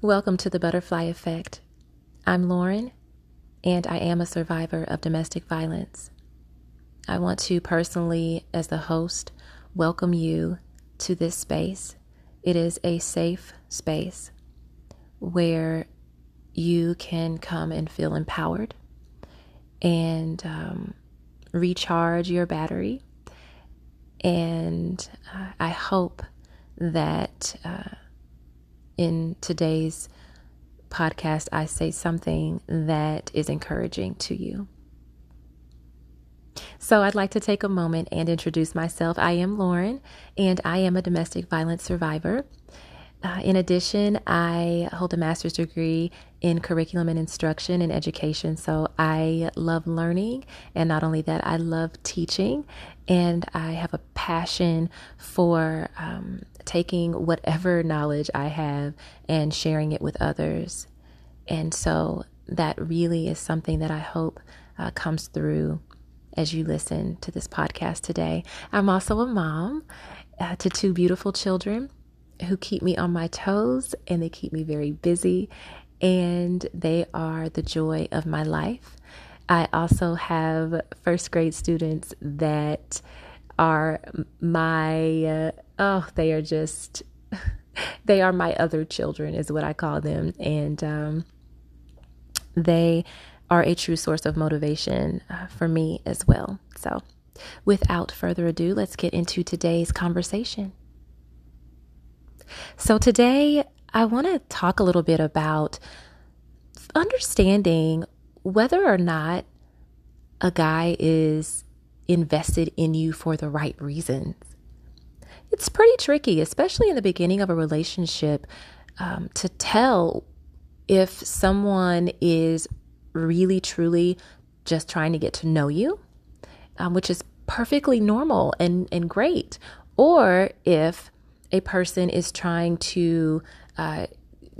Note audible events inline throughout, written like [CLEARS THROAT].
Welcome to the Butterfly Effect. I'm Lauren, and I am a survivor of domestic violence. I want to personally, as the host, welcome you to this space. It is a safe space where you can come and feel empowered and um, recharge your battery. And uh, I hope that. Uh, in today's podcast, I say something that is encouraging to you. So, I'd like to take a moment and introduce myself. I am Lauren, and I am a domestic violence survivor. Uh, in addition, I hold a master's degree in curriculum and instruction and education. So I love learning. And not only that, I love teaching. And I have a passion for um, taking whatever knowledge I have and sharing it with others. And so that really is something that I hope uh, comes through as you listen to this podcast today. I'm also a mom uh, to two beautiful children who keep me on my toes and they keep me very busy and they are the joy of my life. I also have first grade students that are my, uh, oh, they are just, [LAUGHS] they are my other children, is what I call them. And um, they are a true source of motivation uh, for me as well. So, without further ado, let's get into today's conversation. So, today I want to talk a little bit about understanding whether or not a guy is invested in you for the right reasons. It's pretty tricky, especially in the beginning of a relationship, um, to tell if someone is really, truly just trying to get to know you, um, which is perfectly normal and, and great, or if a person is trying to uh,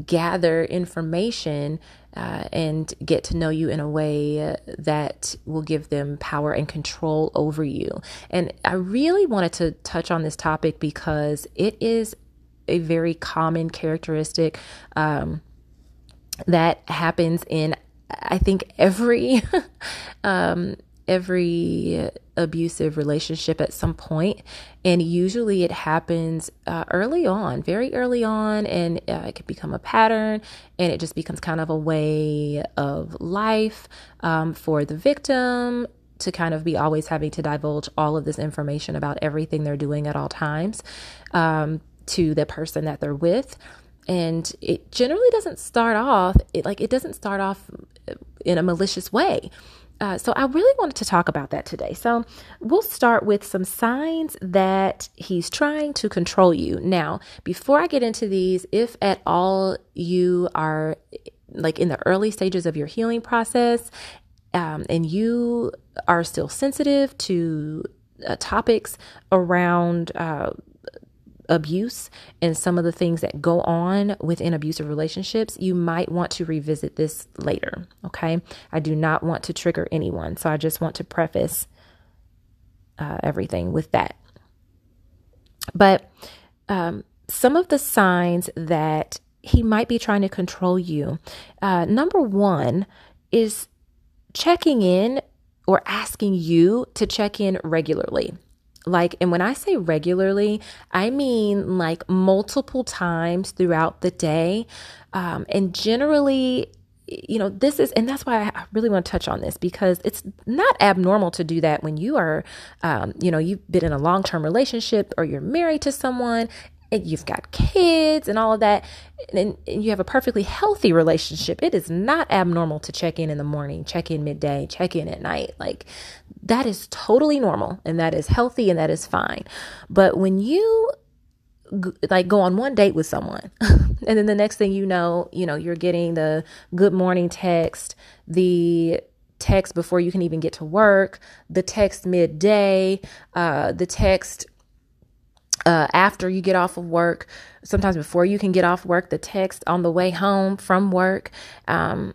gather information uh, and get to know you in a way that will give them power and control over you. And I really wanted to touch on this topic because it is a very common characteristic um, that happens in, I think, every [LAUGHS] um, every abusive relationship at some point and usually it happens uh, early on very early on and uh, it can become a pattern and it just becomes kind of a way of life um, for the victim to kind of be always having to divulge all of this information about everything they're doing at all times um, to the person that they're with. And it generally doesn't start off it, like it doesn't start off in a malicious way uh, so I really wanted to talk about that today. So we'll start with some signs that he's trying to control you. Now, before I get into these, if at all you are like in the early stages of your healing process um, and you are still sensitive to uh, topics around uh, abuse and some of the things that go on within abusive relationships, you might want to revisit this later. Okay. I do not want to trigger anyone. So I just want to preface uh, everything with that. But um, some of the signs that he might be trying to control you uh, number one is checking in or asking you to check in regularly. Like, and when I say regularly, I mean like multiple times throughout the day. Um, and generally, you know, this is, and that's why I really want to touch on this because it's not abnormal to do that when you are, um, you know, you've been in a long term relationship or you're married to someone and you've got kids and all of that, and, and, you have a perfectly healthy relationship, it is not abnormal to check in in the morning, check in midday, check in at night. Like that is totally normal and that is healthy and that is fine. But when you like go on one date with someone [LAUGHS] and then the next thing you know, you know, you're getting the good morning text, the text before you can even get to work, the text midday, uh, the text uh, after you get off of work, sometimes before you can get off work, the text on the way home from work. Um,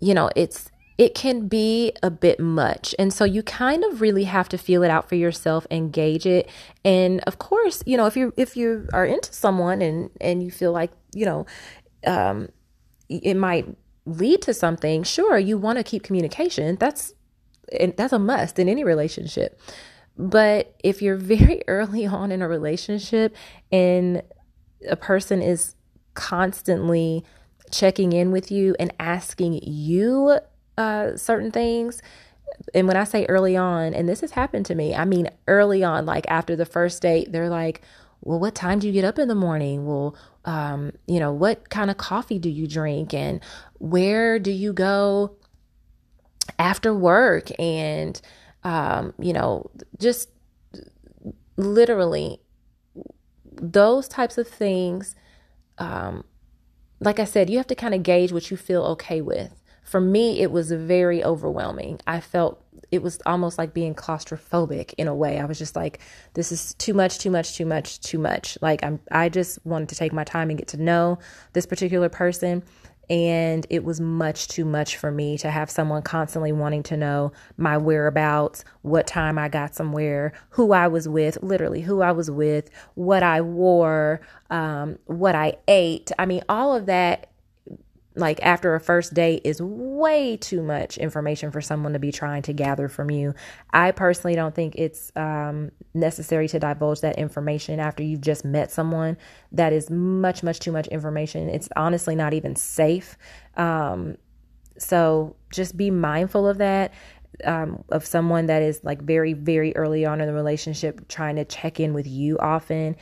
you know, it's it can be a bit much. And so you kind of really have to feel it out for yourself and gauge it. And of course, you know, if you if you are into someone and and you feel like, you know, um, it might lead to something, sure, you want to keep communication. That's that's a must in any relationship. But if you're [LAUGHS] very early on in a relationship and a person is constantly checking in with you and asking you uh, certain things, and when I say early on, and this has happened to me, I mean early on, like after the first date, they're like, well, what time do you get up in the morning? Well, um, you know, what kind of coffee do you drink? And where do you go after work? And, um, you know, just literally those types of things. Um, like I said, you have to kind of gauge what you feel okay with for me, it was very overwhelming. I felt it was almost like being claustrophobic in a way. I was just like, this is too much, too much, too much, too much. Like I'm I just wanted to take my time and get to know this particular person. And it was much too much for me to have someone constantly wanting to know my whereabouts, what time I got somewhere, who I was with, literally who I was with, what I wore, um, what I ate. I mean, all of that like after a first date is way too much information for someone to be trying to gather from you. I personally don't think it's um, necessary to divulge that information after you've just met someone. That is much, much too much information. It's honestly not even safe. Um, so just be mindful of that. Um, of someone that is like very, very early on in the relationship, trying to check in with you often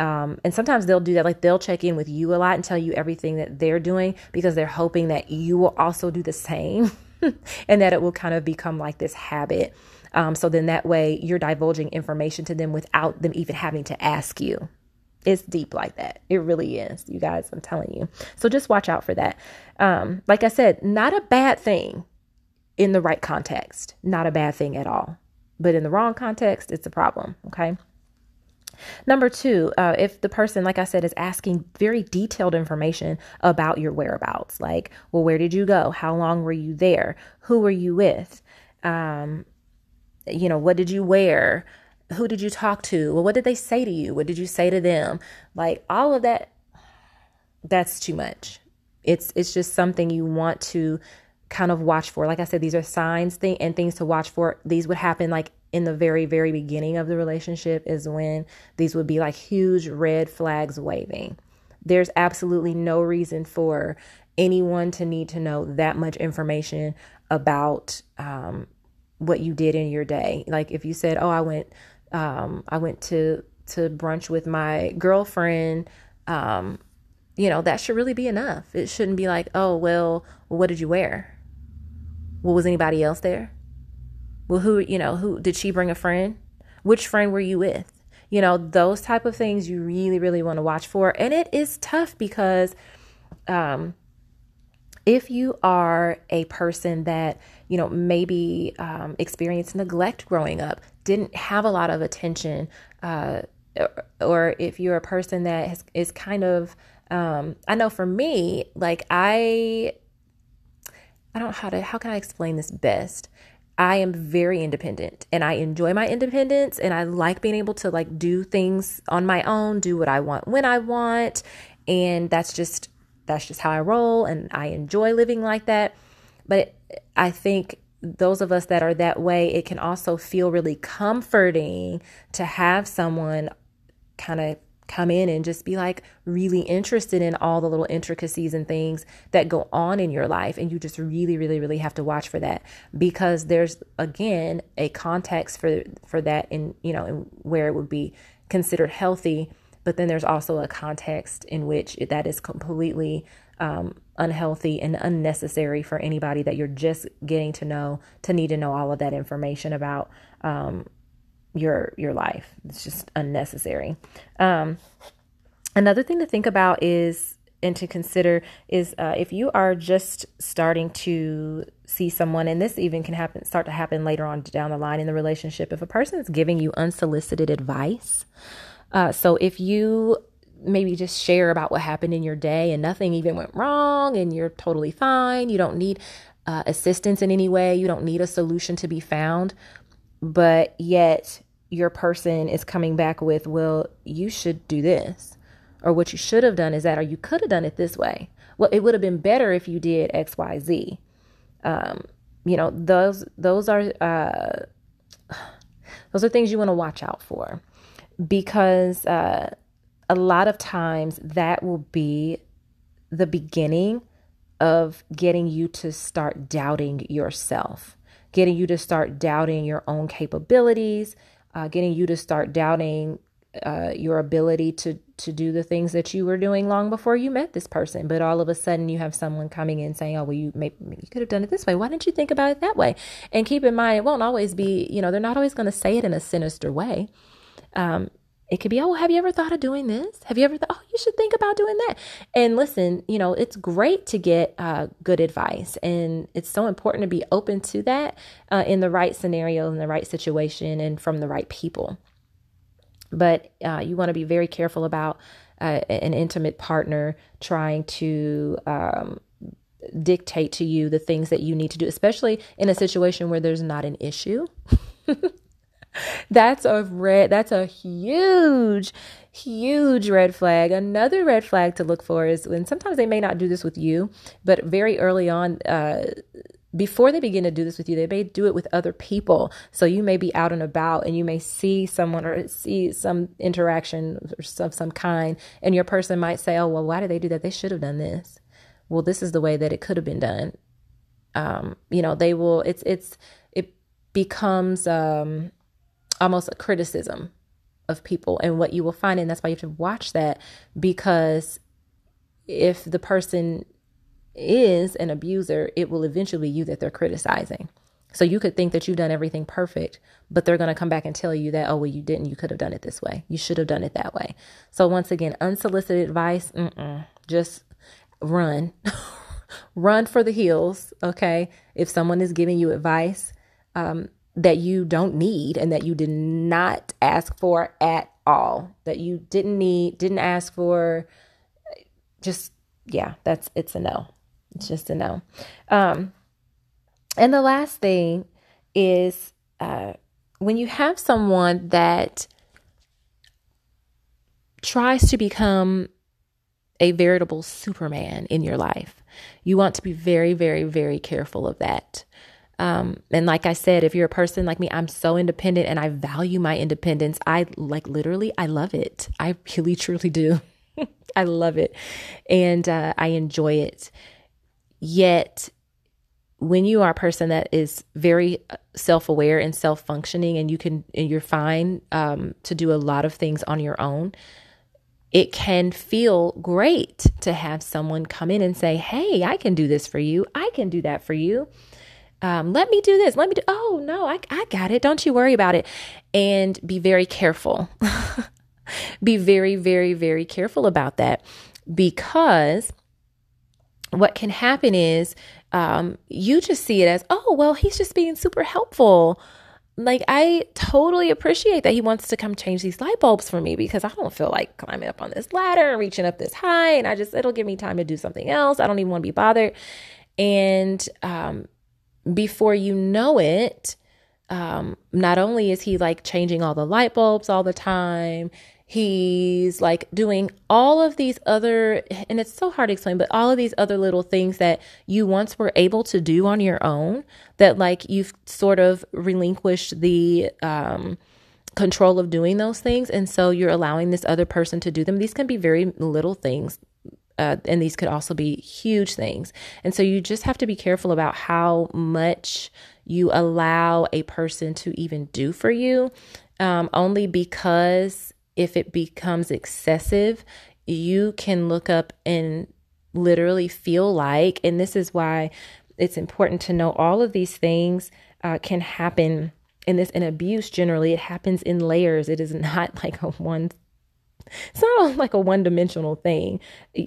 um, and sometimes they'll do that, like they'll check in with you a lot and tell you everything that they're doing because they're hoping that you will also do the same [LAUGHS] and that it will kind of become like this habit. Um, so then that way you're divulging information to them without them even having to ask you. It's deep like that. It really is, you guys. I'm telling you. So just watch out for that. Um, like I said, not a bad thing in the right context, not a bad thing at all. But in the wrong context, it's a problem. Okay. Number two, uh, if the person, like I said, is asking very detailed information about your whereabouts, like, well, where did you go? How long were you there? Who were you with? Um, you know, what did you wear? Who did you talk to? Well, what did they say to you? What did you say to them? Like all of that, that's too much. It's it's just something you want to kind of watch for. Like I said, these are signs thing and things to watch for. These would happen like in the very, very beginning of the relationship is when these would be like huge red flags waving. There's absolutely no reason for anyone to need to know that much information about um, what you did in your day. Like if you said, "Oh, I went, um, I went to to brunch with my girlfriend," um, you know that should really be enough. It shouldn't be like, "Oh, well, what did you wear? Well, was anybody else there?" Well, who, you know, who did she bring a friend? Which friend were you with? You know, those type of things you really, really want to watch for. And it is tough because um, if you are a person that, you know, maybe um, experienced neglect growing up, didn't have a lot of attention, uh, or if you're a person that has, is kind of, um, I know for me, like I, I don't know how to, how can I explain this best? I am very independent and I enjoy my independence and I like being able to like do things on my own, do what I want when I want, and that's just that's just how I roll and I enjoy living like that. But I think those of us that are that way, it can also feel really comforting to have someone kind of come in and just be like really interested in all the little intricacies and things that go on in your life and you just really really really have to watch for that. Because there's again a context for for that in you know in where it would be considered healthy but then there's also a context in which that is completely um, unhealthy and unnecessary for anybody that you're just getting to know to need to know all of that information about um, your your life. It's just unnecessary. Um, another thing to think about is and to consider is uh, if you are just starting to see someone, and this even can happen, start to happen later on down the line in the relationship. If a person is giving you unsolicited advice, uh, so if you maybe just share about what happened in your day and nothing even went wrong and you're totally fine, you don't need uh, assistance in any way, you don't need a solution to be found, but yet your person is coming back with, well, you should do this. or what you should have done is that, or you could have done it this way. Well, it would have been better if you did X, Y, Z. Um, you know, those those are uh, those are things you want to watch out for because uh, a lot of times that will be the beginning of getting you to start doubting yourself, getting you to start doubting your own capabilities, uh, getting you to start doubting uh, your ability to to do the things that you were doing long before you met this person. But all of a sudden, you have someone coming in saying, "Oh, well, you you could have done it this way. Why didn't you think about it that way?" And keep in mind, it won't always be. You know, they're not always going to say it in a sinister way. Um, it could be, oh, have you ever thought of doing this? Have you ever thought, oh, you should think about doing that? And listen, you know, it's great to get uh, good advice. And it's so important to be open to that uh, in the right scenario, in the right situation, and from the right people. But uh, you want to be very careful about uh, an intimate partner trying to um, dictate to you the things that you need to do, especially in a situation where there's not an issue. [LAUGHS] [LAUGHS] that's a red that's a huge huge red flag another red flag to look for is when sometimes they may not do this with you but very early on uh, before they begin to do this with you, they may do it with other people. So you may be out and about and you may see someone or see some interaction of some kind, and your person might say, Oh, well, why did they do that? They should have done this. Well, this is the way that it could have been done. Um, you know, they will, it's, it's, it becomes, um, almost a criticism of people and what you will find and that's why you have to watch that because if the person is an abuser it will eventually be you that they're criticizing. So you could think that you've done everything perfect but they're going to come back and tell you that oh well you didn't you could have done it this way. You should have done it that way. So once again unsolicited advice just run. [LAUGHS] Run for the hills okay? If someone is giving you advice um, that you don't need and that you did not ask for at all that you didn't need didn't ask for just yeah that's it's a no. It's just a no. Um and the last thing is uh when you have someone that tries to become a veritable superman in your life you want to be very very very careful of that um, and like I said, if you're a person like me, I'm so independent and I value my independence. I like literally, I love it. I really, truly do. [LAUGHS] I love it. And uh, I enjoy it. Yet, when you are a person that is very uh, self-aware and self-functioning and you can and you're fine um, to do a lot of things on your own it can feel great to have someone come in and say hey i can do this for you i can do that for you um, let me do this. Let me do. Oh no, I I got it. Don't you worry about it. And be very careful. [LAUGHS] be very very very careful about that because what can happen is um, you just see it as oh well he's just being super helpful like I totally appreciate that he wants to come change these light bulbs for me because I don't feel like climbing up on this ladder and reaching up this high and I just it'll give me time to do something else. I don't even want to be bothered. And um before you know it, um, not only is he like changing all the light bulbs all the time, he's like doing all of these other, and it's so hard to explain, but all of these other little things that you once were able to do on your own that like you've sort of relinquished the, um, control of doing those things. And so you're allowing this other person to do them. These can be very little things uh, and these could also be huge things. And so you just have to be careful about how much you allow a person to even do for you, um, only because if it becomes excessive, you can look up and literally feel like, and this is why it's important to know all of these things uh, can happen in this in abuse generally it happens in layers it is [LAUGHS] not like a one it's not like a one dimensional thing.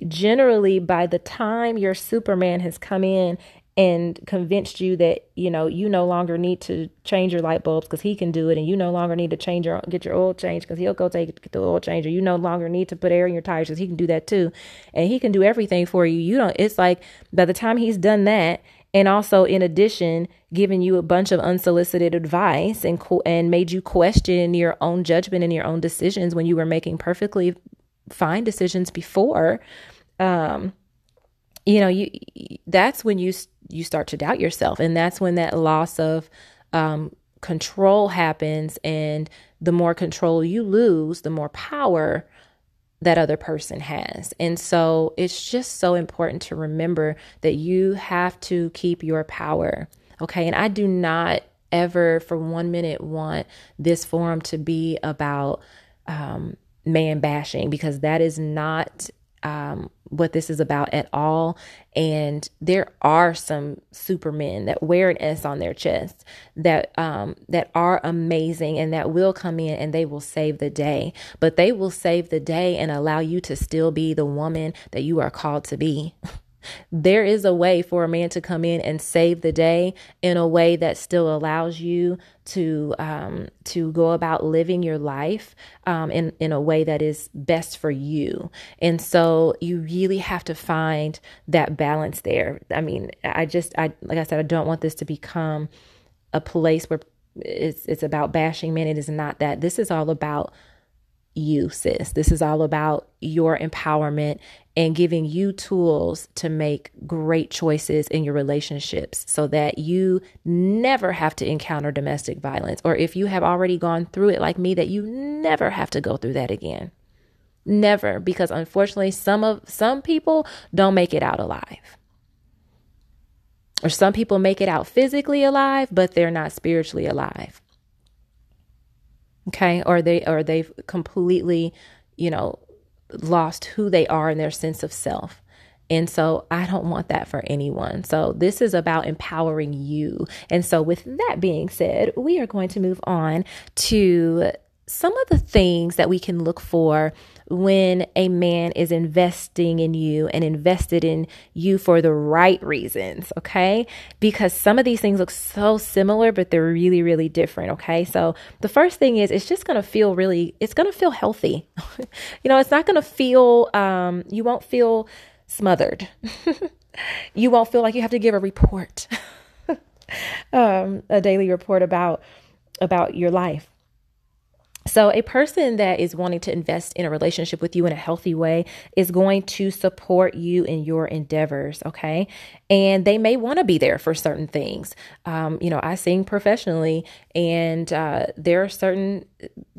Generally, by the time your Superman has come in and convinced you that you know you no longer need to change your light bulbs because he can do it and you no longer need to change your get your oil changed because he'll go take get the oil changer you no longer need to put air in your tires because he can do that too and he can do everything for you you don't it's like by the time he's done that and also in addition giving you a bunch of unsolicited advice and co- and made you question your own judgment and your own decisions when you were making perfectly fine decisions before, um, you know, you that's when you you start to doubt yourself, and that's when that loss of um, control happens, and the more control you lose, the more power that other person has. And so it's just so important to remember that you have to keep your power. Okay. And I do not ever for one minute want this forum to be about um, man bashing because that is not um, what this is about at all. And there are some supermen that wear an S on their chest that um, that are amazing and that will come in and they will save the day. But they will save the day and allow you to still be the woman that you are called to be. [LAUGHS] There is a way for a man to come in and save the day in a way that still allows you to um, to go about living your life um, in in a way that is best for you. And so you really have to find that balance there. I mean, I just I like I said, I don't want this to become a place where it's it's about bashing men. It is not that. This is all about you, sis. This is all about your empowerment and giving you tools to make great choices in your relationships so that you never have to encounter domestic violence. Or if you have already gone through it like me, that you never have to go through that again. Never, because unfortunately, some of some people don't make it out alive. Or some people make it out physically alive, but they're not spiritually alive okay or they or they've completely you know lost who they are and their sense of self and so I don't want that for anyone. So this is about empowering you. And so with that being said, we are going to move on to some of the things that we can look for when a man is investing in you and invested in you for the right reasons, okay? Because some of these things look so similar, but they're really, really different, okay? So the first thing is it's just gonna feel really, it's gonna feel healthy. [LAUGHS] you know, it's not gonna feel, um, you won't feel smothered. [LAUGHS] you won't feel like you have to give a report, [LAUGHS] um, a daily report about about your life so, a person that is wanting to invest in a relationship with you in a healthy way is going to support you in your endeavors, okay? And they may want to be there for certain things. Um, you know, I sing professionally, and uh, there are certain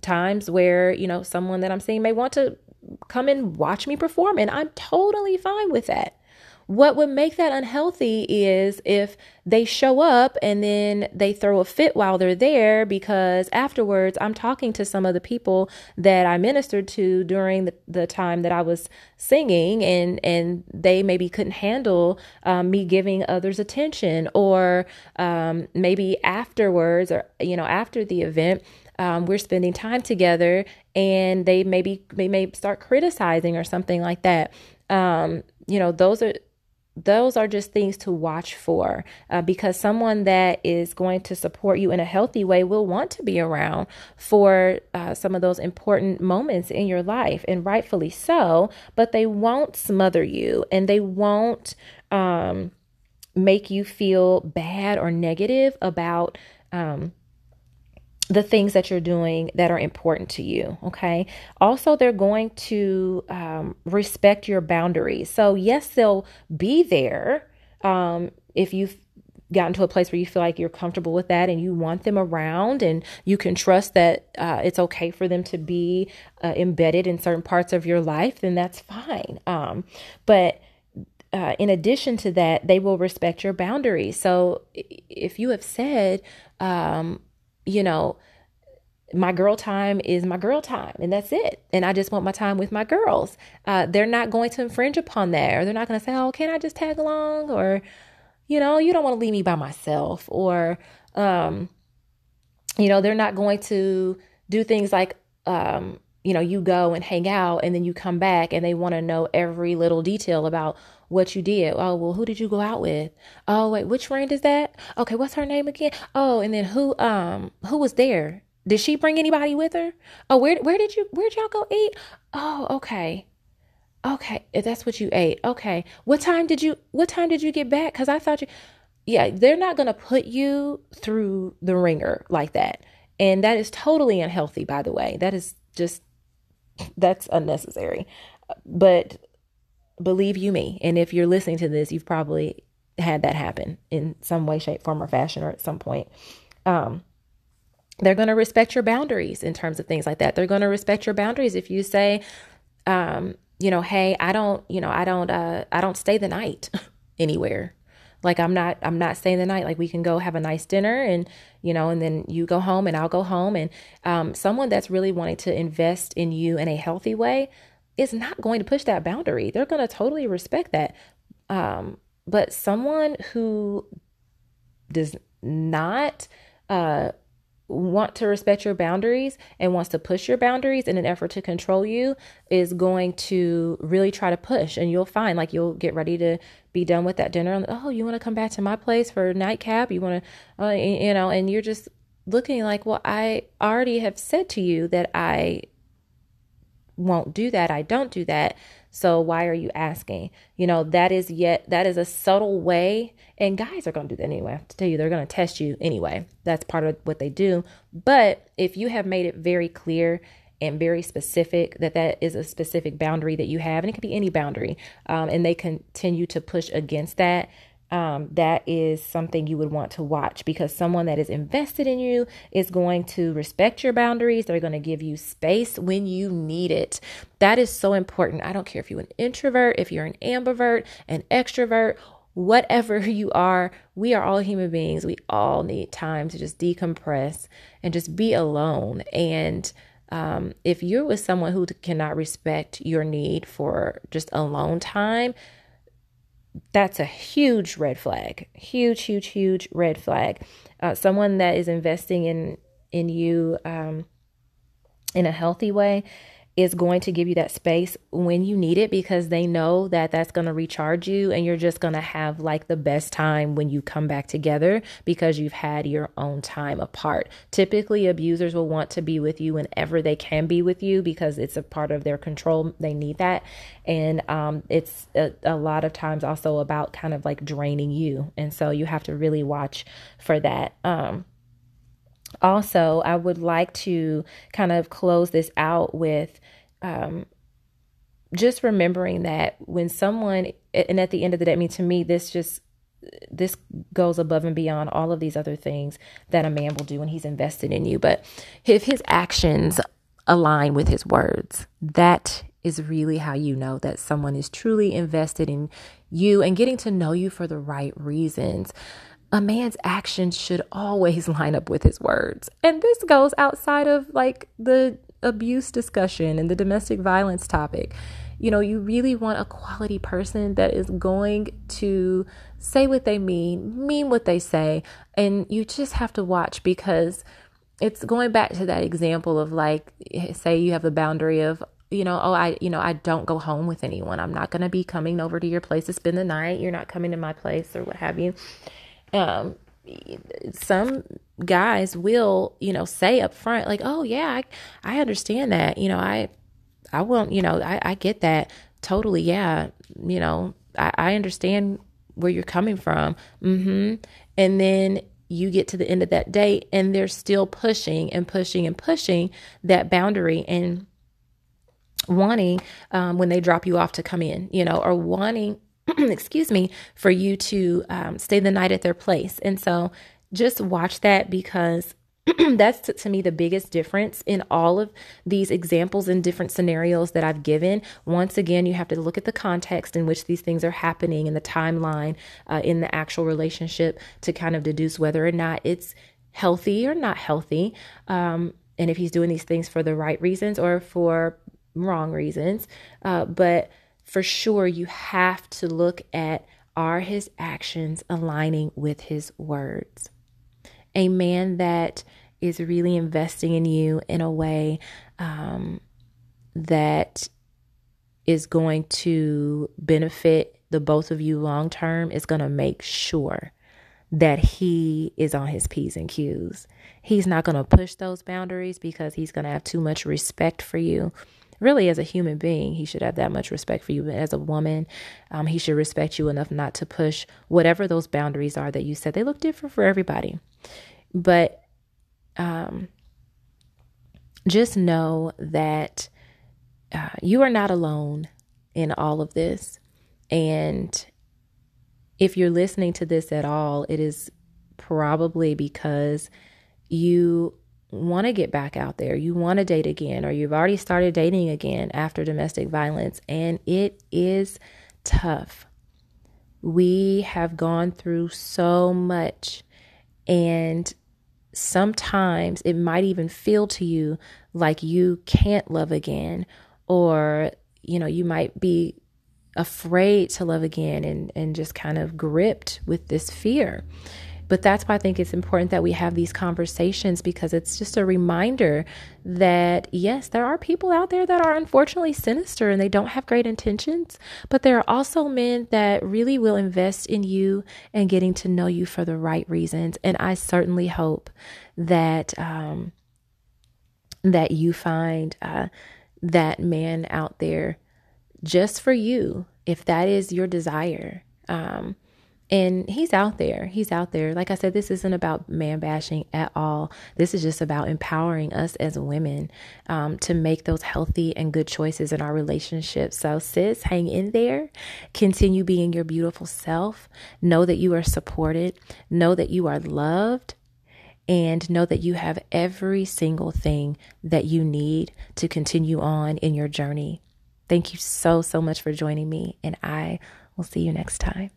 times where, you know, someone that I'm seeing may want to come and watch me perform, and I'm totally fine with that. What would make that unhealthy is if they show up and then they throw a fit while they're there because afterwards I'm talking to some of the people that I ministered to during the, the time that I was singing and and they maybe couldn't handle um, me giving others attention or um, maybe afterwards or you know after the event um, we're spending time together and they maybe they may start criticizing or something like that. Um, you know those are those are just things to watch for uh, because someone that is going to support you in a healthy way will want to be around for uh, some of those important moments in your life, and rightfully so, but they won't smother you and they won't um, make you feel bad or negative about. Um, the things that you're doing that are important to you. Okay. Also, they're going to um, respect your boundaries. So, yes, they'll be there um, if you've gotten to a place where you feel like you're comfortable with that and you want them around and you can trust that uh, it's okay for them to be uh, embedded in certain parts of your life, then that's fine. Um, but uh, in addition to that, they will respect your boundaries. So if you have said, um, you know, my girl time is my girl time and that's it. And i just want my time with my girls. Uh, they're not going to infringe upon that or they're not going to say oh can i just tag along? Or you know you don't want to leave me by myself. Or um, you know they're not going to do things like um, you know you go and hang out and then you come back and they want to know every little detail about what you did. Oh, well, who did you go out with? Oh, wait, which friend is that? Okay, what's her name again? Oh, and then who um who was there? Did she bring anybody with her? Oh, where where did you where'd y'all go eat? Oh, okay. Okay, if that's what you ate. Okay. What time did you what time did you get back? Cuz I thought you Yeah, they're not going to put you through the wringer like that. And that is totally unhealthy by the way. That is just That's unnecessary. But believe you me, and if you're listening to this, you've probably had that happen in some way, shape, form, or fashion, or at some point. Um, they're going to respect your boundaries in terms of things like that. They're going to respect your boundaries if you say, um, you know, hey, I don't, you know, I don't, uh, I don't stay the night [LAUGHS] anywhere. Like I'm not, I'm not staying the night. Like we can go have a nice dinner and, you know, and then you go home and I'll go home. And um, someone that's really wanting to invest in you in a healthy way is not going to push that boundary. They're going to totally respect that. Um, but someone who does not, uh, want to respect your boundaries and wants to push your boundaries in an effort to control you is going to really try to push and you'll find like you'll get ready to be done with that dinner and oh you want to come back to my place for nightcap? You want to uh, you know and you're just looking like well I already have said to you that I won't do that. I don't do that so why are you asking? You know, that is yet that is a subtle way and guys are going to do that anyway. I have to tell you they're going to test you anyway. That's part of what they do. But if you have made it very clear and very specific that that is a specific boundary that you have and it could be any boundary um, and they continue to push against that um, that is something you would want to watch because someone that is invested in you is going to respect your boundaries. They're going to give you space when you need it. That is so important. I don't care if you're an introvert, if you're an ambivert, an extrovert, whatever [LAUGHS] you are, we are all human beings. We all need time to just decompress and just be alone. And um, if you're with someone who cannot respect your need for just alone time, that's a huge red flag. Huge, huge, huge red flag. Uh, someone that is investing in in you um, in a healthy way is going to give you that space when you need it because they know that that's going to recharge you and you're just going to have like the best time when you come back together because you've had your own time apart. Typically, abusers will want to be with you whenever they can be with you because it's a part of their control. They need that. And um, it's a, a lot of times also about kind of like draining you. And so you have to really watch for that. Um, also, I would like to kind of close this out with um, just remembering that when someone, and at the end of the day, I mean, to me, this just this goes above and beyond all of these other things that a man will do when he's invested in you. But if his actions align with his words, that is really how you know that someone is truly invested in you and getting to know you for the right reasons a man's actions should always line up with his words. And this goes outside of like the abuse discussion and the domestic violence topic. You know, you really want a quality person that is going to say what they mean, mean what they say, and you just have to watch because it's going back to that example of like say you have a boundary of you know, oh, I, you know, I don't go home with anyone. I'm not going to be coming over to your place to spend the night. You're not coming to my place or what have you um, some guys will, you know, say up front, like, oh, yeah, I, I understand that. You know, I, I won't, you know, I, I get that totally. Yeah. You know, I, I understand where you're coming from. Mm-hmm. And then you get to the end of that date and they're still pushing and pushing and pushing that boundary and wanting um, when they drop you off to come in, you know, or wanting [CLEARS THROAT] excuse me, for you to um, stay the night at their place. And so just watch that because [CLEARS THROAT] that's to, to, me the biggest difference in all of these examples and different scenarios that I've given. Once again, you have to look at the context in which these things are happening and the timeline uh, in the actual relationship to kind of deduce whether or not it's healthy or not healthy. Um, and if he's doing these things for the right reasons or for wrong reasons. Uh, but for sure you have to look at are his actions aligning with his words? A man that is really investing in you in a way um, that is going to benefit the both of you long term is going to make sure that he is on his P's and Q's. He's not going to push those boundaries because he's going to have too much respect for you really as a human being he should have that much respect for you. But as a woman um, he should respect you enough not to push whatever those boundaries are that you said they look different for everybody. But um, just know that uh, you are not alone in all of this. And if you're listening to this at all, it is probably because you want to get back out there, you want to date again, or you've already started dating again after domestic violence, and it is tough. We have gone through so much, and sometimes it might even feel to you like you can't love again, or you know, you might be afraid to love again and, and just kind of gripped with this fear. But that's why I think it's important that we have these conversations because it's just a reminder that yes, there are people out there that are unfortunately sinister and they don't have great intentions, but there are also men that really will invest in you and getting to know you for the right reasons. And I certainly hope that um, that you find uh, that man out there just for you, if that is your desire. Um, and he's out there. He's out there. Like I said, this isn't about man bashing at all. This is just about empowering us as women um, to make those healthy and good choices in our relationships. So, sis, hang in there. Continue being your beautiful self. Know that you are supported. Know that you are loved. And know that you have every single thing that you need to continue on in your journey. Thank you so, so much for joining me. And I will see you next time.